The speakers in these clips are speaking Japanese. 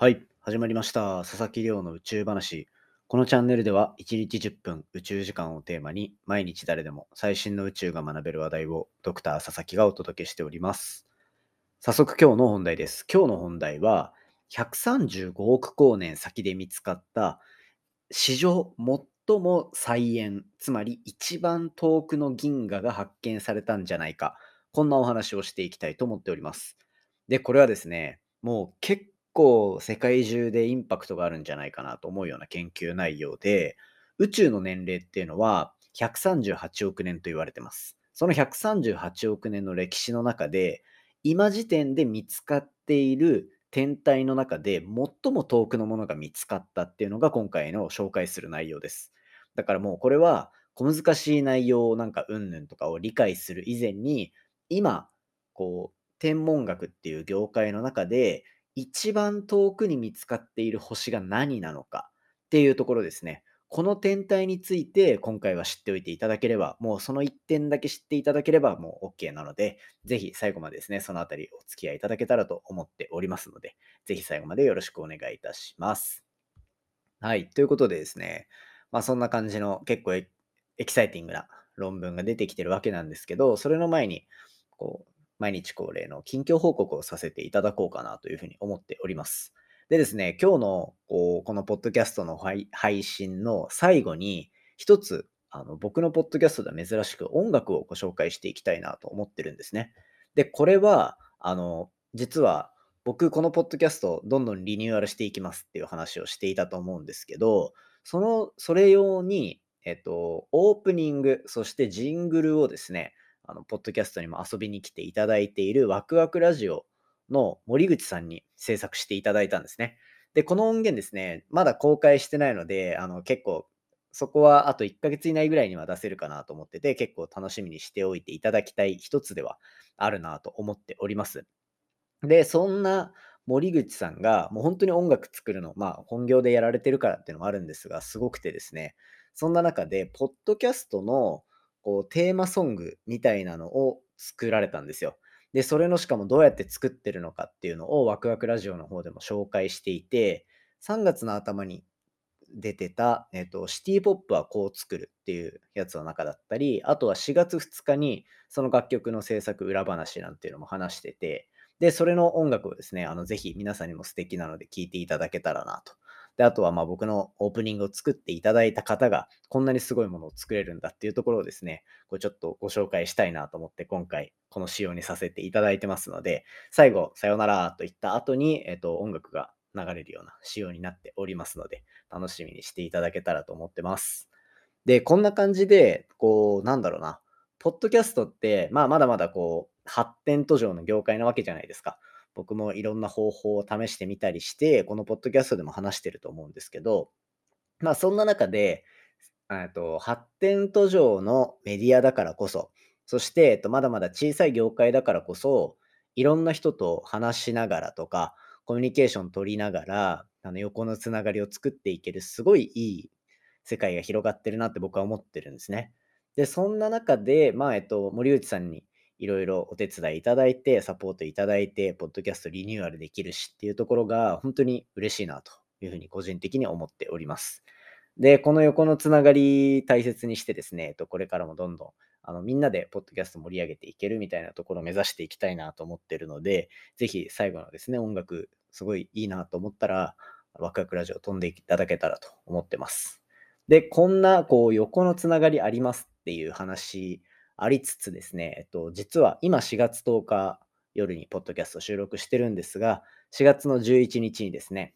はい、始まりました。佐々木亮の宇宙話。このチャンネルでは1日10分宇宙時間をテーマに毎日誰でも最新の宇宙が学べる話題をドクター佐々木がお届けしております。早速今日の本題です。今日の本題は135億光年先で見つかった史上最も最遠、つまり一番遠くの銀河が発見されたんじゃないか。こんなお話をしていきたいと思っております。で、これはですね、もう結構世界中でインパクトがあるんじゃないかなと思うような研究内容で、宇宙の年齢っていうのは138億年と言われてます。その138億年の歴史の中で、今時点で見つかっている天体の中で最も遠くのものが見つかったっていうのが今回の紹介する内容です。だからもうこれは小難しい内容なんかうんぬんとかを理解する以前に、今、こう、天文学っていう業界の中で一番遠くに見つかっている星が何なのかっていうところですね。この天体について今回は知っておいていただければ、もうその1点だけ知っていただければもう OK なので、ぜひ最後までですね、そのあたりお付き合いいただけたらと思っておりますので、ぜひ最後までよろしくお願いいたします。はい、ということでですね、まあそんな感じの結構エキサイティングな論文が出てきてるわけなんですけど、それの前に、こう、毎日恒例の近況報告をさせていただこうかなというふうに思っております。でですね、今日のこのポッドキャストの配信の最後に、一つあの僕のポッドキャストでは珍しく音楽をご紹介していきたいなと思ってるんですね。で、これは、あの、実は僕このポッドキャストどんどんリニューアルしていきますっていう話をしていたと思うんですけど、その、それ用に、えっと、オープニング、そしてジングルをですね、あの、ポッドキャストにも遊びに来ていただいているワクワクラジオの森口さんに制作していただいたんですね。で、この音源ですね、まだ公開してないので、あの、結構、そこはあと1ヶ月以内ぐらいには出せるかなと思ってて、結構楽しみにしておいていただきたい一つではあるなと思っております。で、そんな森口さんが、もう本当に音楽作るの、まあ本業でやられてるからっていうのもあるんですが、すごくてですね、そんな中で、ポッドキャストのこうテーマソングみたいなのを作られたんですよ。で、それのしかもどうやって作ってるのかっていうのをワクワクラジオの方でも紹介していて、3月の頭に出てた、えっと、シティポップはこう作るっていうやつの中だったり、あとは4月2日にその楽曲の制作裏話なんていうのも話してて、で、それの音楽をですね、あの、ぜひ皆さんにも素敵なので聴いていただけたらなと。で、あとはまあ僕のオープニングを作っていただいた方がこんなにすごいものを作れるんだっていうところをですね、こうちょっとご紹介したいなと思って今回この仕様にさせていただいてますので、最後、さよならと言った後に、えっと、音楽が流れるような仕様になっておりますので、楽しみにしていただけたらと思ってます。で、こんな感じで、こう、なんだろうな、ポッドキャストって、まあまだまだこう、発展途上の業界なわけじゃないですか。僕もいろんな方法を試してみたりして、このポッドキャストでも話してると思うんですけど、まあそんな中で、と、発展途上のメディアだからこそ、そして、えっと、まだまだ小さい業界だからこそ、いろんな人と話しながらとか、コミュニケーション取りながら、あの横のつながりを作っていける、すごいいい世界が広がってるなって僕は思ってるんですね。で、そんな中で、まあ、えっと、森内さんにいろいろお手伝いいただいて、サポートいただいて、ポッドキャストリニューアルできるしっていうところが、本当に嬉しいなというふうに個人的に思っております。で、この横のつながり大切にしてですね、これからもどんどんあのみんなでポッドキャスト盛り上げていけるみたいなところを目指していきたいなと思ってるので、ぜひ最後のですね、音楽、すごいいいなと思ったら、ワクワクラジオ飛んでいただけたらと思ってます。で、こんなこう横のつながりありますっていう話ありつつですね、えっと、実は今4月10日夜にポッドキャスト収録してるんですが、4月の11日にですね、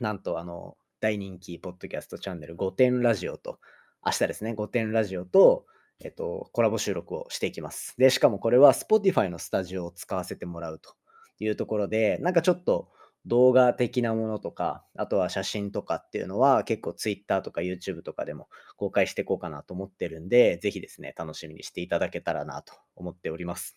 なんとあの、大人気ポッドキャストチャンネル5点ラジオと、明日ですね、5点ラジオと、えっと、コラボ収録をしていきます。で、しかもこれは Spotify のスタジオを使わせてもらうというところで、なんかちょっと動画的なものとか、あとは写真とかっていうのは結構 Twitter とか YouTube とかでも公開していこうかなと思ってるんで、ぜひですね、楽しみにしていただけたらなと思っております。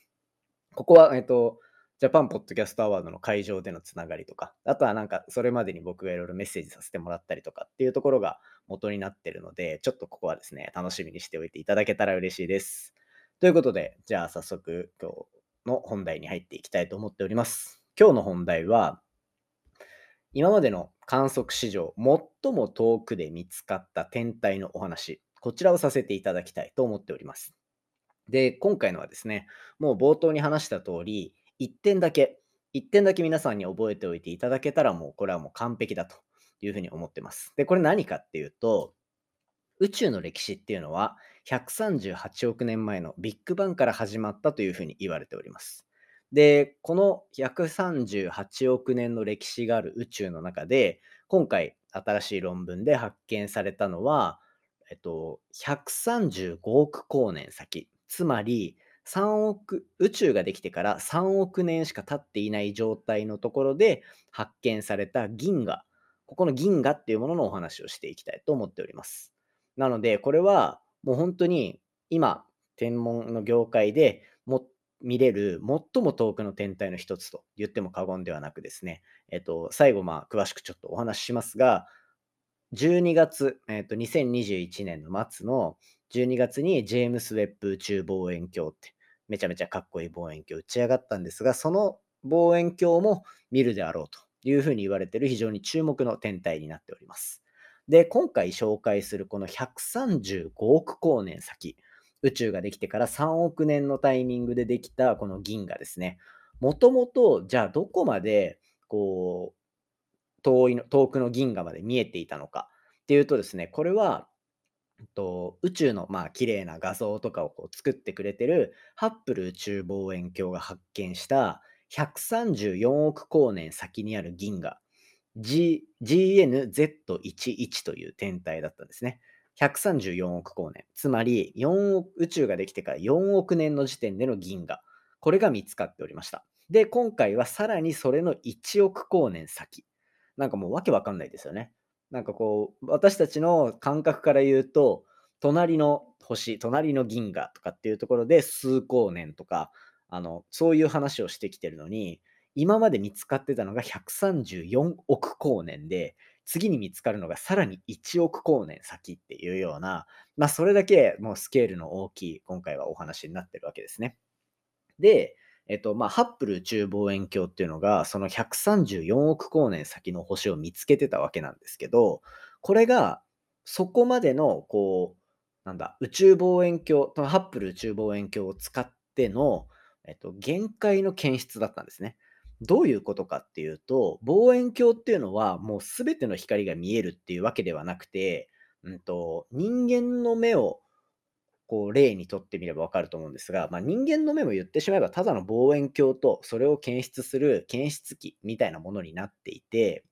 ここは、えっと、ジャパンポッドキャストアワードの会場でのつながりとか、あとはなんかそれまでに僕がいろいろメッセージさせてもらったりとかっていうところが元になってるので、ちょっとここはですね、楽しみにしておいていただけたら嬉しいです。ということで、じゃあ早速今日の本題に入っていきたいと思っております。今日の本題は、今までの観測史上、最も遠くで見つかった天体のお話、こちらをさせていただきたいと思っております。で、今回のはですね、もう冒頭に話した通り、1点だけ、1点だけ皆さんに覚えておいていただけたら、もうこれはもう完璧だというふうに思ってます。で、これ何かっていうと、宇宙の歴史っていうのは、138億年前のビッグバンから始まったというふうに言われております。で、この138億年の歴史がある宇宙の中で、今回新しい論文で発見されたのは、えっと、135億光年先。つまり、3億、宇宙ができてから3億年しか経っていない状態のところで発見された銀河。ここの銀河っていうもののお話をしていきたいと思っております。なので、これはもう本当に今、天文の業界でも見れる最も遠くの天体の一つと言っても過言ではなくですね、えっと、最後、まあ、詳しくちょっとお話ししますが、12月、えっと、2021年の末の12月にジェームス・ウェッブ宇宙望遠鏡ってめちゃめちゃかっこいい望遠鏡打ち上がったんですが、その望遠鏡も見るであろうというふうに言われている非常に注目の天体になっております。で、今回紹介するこの135億光年先、宇宙ができてから3億年のタイミングでできたこの銀河ですね。もともと、じゃあどこまで、こう、遠いの遠くの銀河まで見えていたのかっていうとですね、これは、と宇宙のまあ綺麗な画像とかをこう作ってくれてるハッブル宇宙望遠鏡が発見した134億光年先にある銀河 G GNZ11 という天体だったんですね。134億光年。つまり4億、宇宙ができてから4億年の時点での銀河。これが見つかっておりました。で、今回はさらにそれの1億光年先。なんかもうわけわかんないですよね。なんかこう、私たちの感覚から言うと、隣の星、隣の銀河とかっていうところで数光年とか、あの、そういう話をしてきてるのに、今まで見つかってたのが134億光年で、次に見つかるのがさらに1億光年先っていうような、まあ、それだけもうスケールの大きい、今回はお話になってるわけですね。で、えっと、まあ、ハッブル宇宙望遠鏡っていうのが、その134億光年先の星を見つけてたわけなんですけど、これが、そこまでの、こう、なんだ、宇宙望遠鏡、ハッブル宇宙望遠鏡を使っての、えっと、限界の検出だったんですね。どういうことかっていうと、望遠鏡っていうのはもうすべての光が見えるっていうわけではなくて、うんと、人間の目をこう例にとってみればわかると思うんですが、まあ、人間の目も言ってしまえばただの望遠鏡とそれを検出する検出器みたいなものになっていて、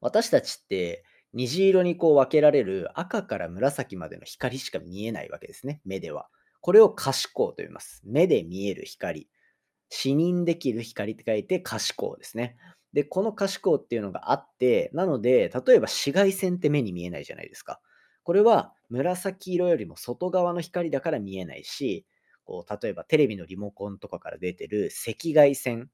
私たちって虹色にこう分けられる赤から紫までの光しか見えないわけですね、目では。これを可視光と言います。目で見える光。視認できる光って書いて可視光ですね。で、この可視光っていうのがあって、なので、例えば紫外線って目に見えないじゃないですか。これは紫色よりも外側の光だから見えないし、こう例えばテレビのリモコンとかから出てる赤外線。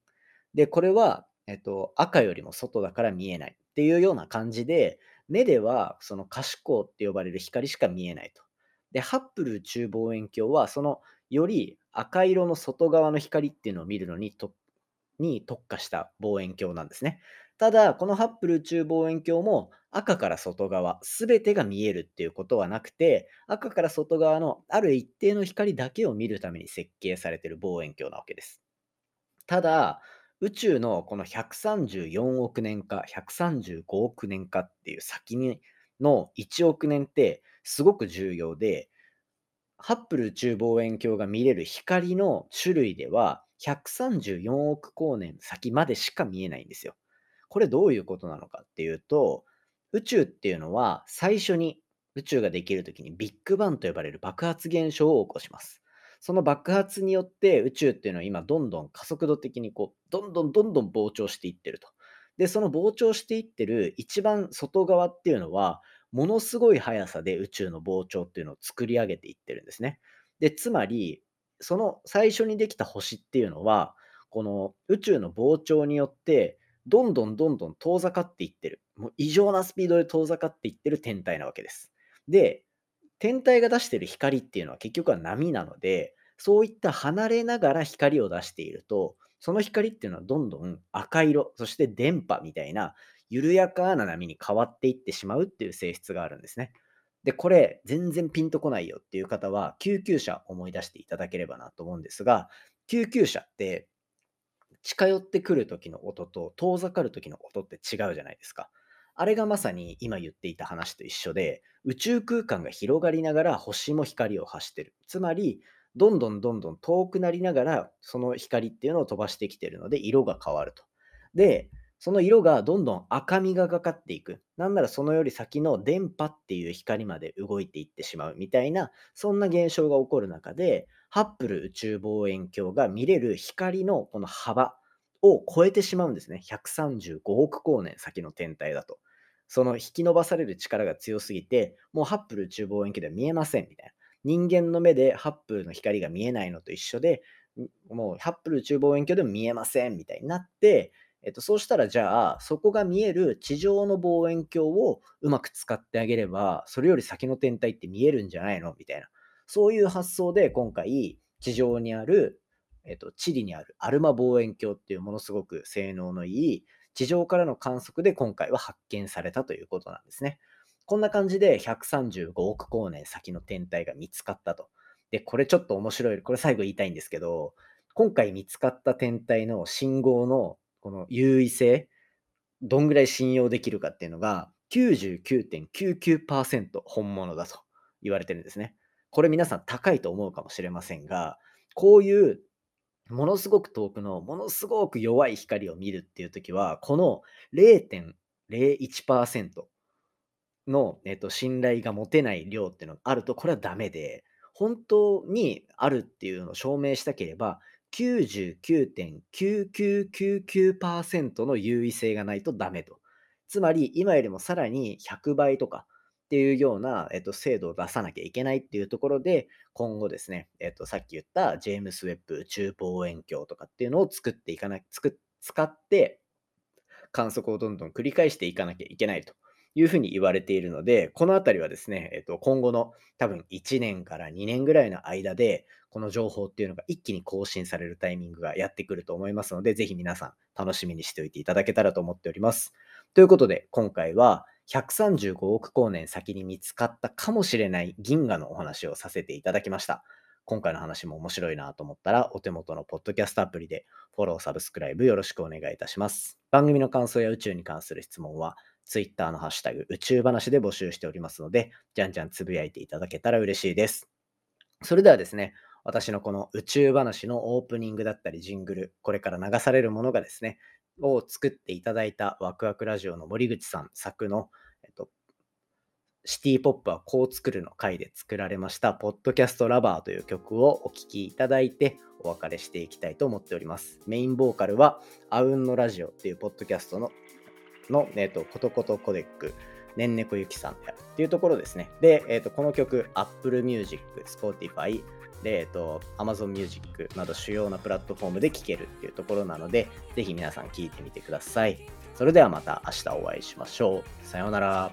で、これは、えっと、赤よりも外だから見えないっていうような感じで、目ではその可視光って呼ばれる光しか見えないと。で、ハッブル宇宙望遠鏡はそのより赤色の外側の光っていうのを見るのにとに特化した望遠鏡なんですね。ただ、このハッブル宇宙望遠鏡も赤から外側、すべてが見えるっていうことはなくて、赤から外側のある一定の光だけを見るために設計されている望遠鏡なわけです。ただ、宇宙のこの134億年か135億年かっていう先にの1億年ってすごく重要で、ハッブル宇宙望遠鏡が見れる光の種類では、134億光年先までしか見えないんですよ。これどういうことなのかっていうと、宇宙っていうのは最初に宇宙ができるときにビッグバンと呼ばれる爆発現象を起こします。その爆発によって宇宙っていうのは今どんどん加速度的にこう、どんどんどんどん膨張していってると。で、その膨張していってる一番外側っていうのは、ものすごい速さで宇宙の膨張っていうのを作り上げていってるんですね。で、つまり、その最初にできた星っていうのは、この宇宙の膨張によって、どんどんどんどん遠ざかっていってる。もう異常なスピードで遠ざかっていってる天体なわけです。で、天体が出してる光っていうのは結局は波なので、そういった離れながら光を出していると、その光っていうのはどんどん赤色、そして電波みたいな緩やかな波に変わっていってしまうっていう性質があるんですね。で、これ全然ピンとこないよっていう方は救急車思い出していただければなと思うんですが、救急車って近寄ってくる時の音と遠ざかる時の音って違うじゃないですか。あれがまさに今言っていた話と一緒で、宇宙空間が広がりながら星も光を発してる。つまり、どんどんどんどん遠くなりながら、その光っていうのを飛ばしてきてるので、色が変わると。で、その色がどんどん赤みがかかっていく。なんならそのより先の電波っていう光まで動いていってしまうみたいな、そんな現象が起こる中で、ハッブル宇宙望遠鏡が見れる光のこの幅を超えてしまうんですね。135億光年先の天体だと。その引き伸ばされる力が強すぎて、もうハッブル宇宙望遠鏡では見えませんみたいな。人間の目でハッブルの光が見えないのと一緒で、もうハッブル宇宙望遠鏡でも見えませんみたいになって、えっと、そうしたらじゃあ、そこが見える地上の望遠鏡をうまく使ってあげれば、それより先の天体って見えるんじゃないの？みたいな。そういう発想で今回、地上にある、えっと、チリにあるアルマ望遠鏡っていうものすごく性能のいい地上からの観測で今回は発見されたということなんですね。こんな感じで135億光年先の天体が見つかったと。で、これちょっと面白い、これ最後言いたいんですけど、今回見つかった天体の信号のこの優位性、どんぐらい信用できるかっていうのが99.99%本物だと言われてるんですね。これ皆さん高いと思うかもしれませんが、こういうものすごく遠くのものすごく弱い光を見るっていう時は、この0.01%の、えっと、信頼が持てない量っていうのがあると、これはダメで、本当にあるっていうのを証明したければ、99.9999%の優位性がないとダメと。つまり、今よりもさらに100倍とか、っていうような、えっと、精度を出さなきゃいけないっていうところで、今後ですね、えっと、さっき言ったジェームス・ウェッブ宇宙望遠鏡とかっていうのを作っていかな、つく使って観測をどんどん繰り返していかなきゃいけないというふうに言われているので、このあたりはですね、えっと、今後の多分1年から2年ぐらいの間で、この情報っていうのが一気に更新されるタイミングがやってくると思いますので、ぜひ皆さん楽しみにしておいていただけたらと思っております。ということで、今回は、135億光年先に見つかったかもしれない銀河のお話をさせていただきました。今回の話も面白いなと思ったら、お手元のポッドキャストアプリでフォロー、サブスクライブよろしくお願いいたします。番組の感想や宇宙に関する質問は、Twitter のハッシュタグ宇宙話で募集しておりますので、じゃんじゃんつぶやいていただけたら嬉しいです。それではですね、私のこの宇宙話のオープニングだったりジングル、これから流されるものがですね、を作っていただいたワクワクラジオの森口さん作の、えっと、シティポップはこう作るの回で作られました、ポッドキャストラバーという曲をお聴きいただいてお別れしていきたいと思っております。メインボーカルは、あうんのラジオっていうポッドキャストの、の、えっと、コトコトコデック、ねんねこゆきさんであるっていうところですね。で、えっと、この曲、Apple Music、Spotify、で、えっと、Amazon Music など主要なプラットフォームで聴けるっていうところなので、ぜひ皆さん聴いてみてください。それではまた明日お会いしましょう。さようなら。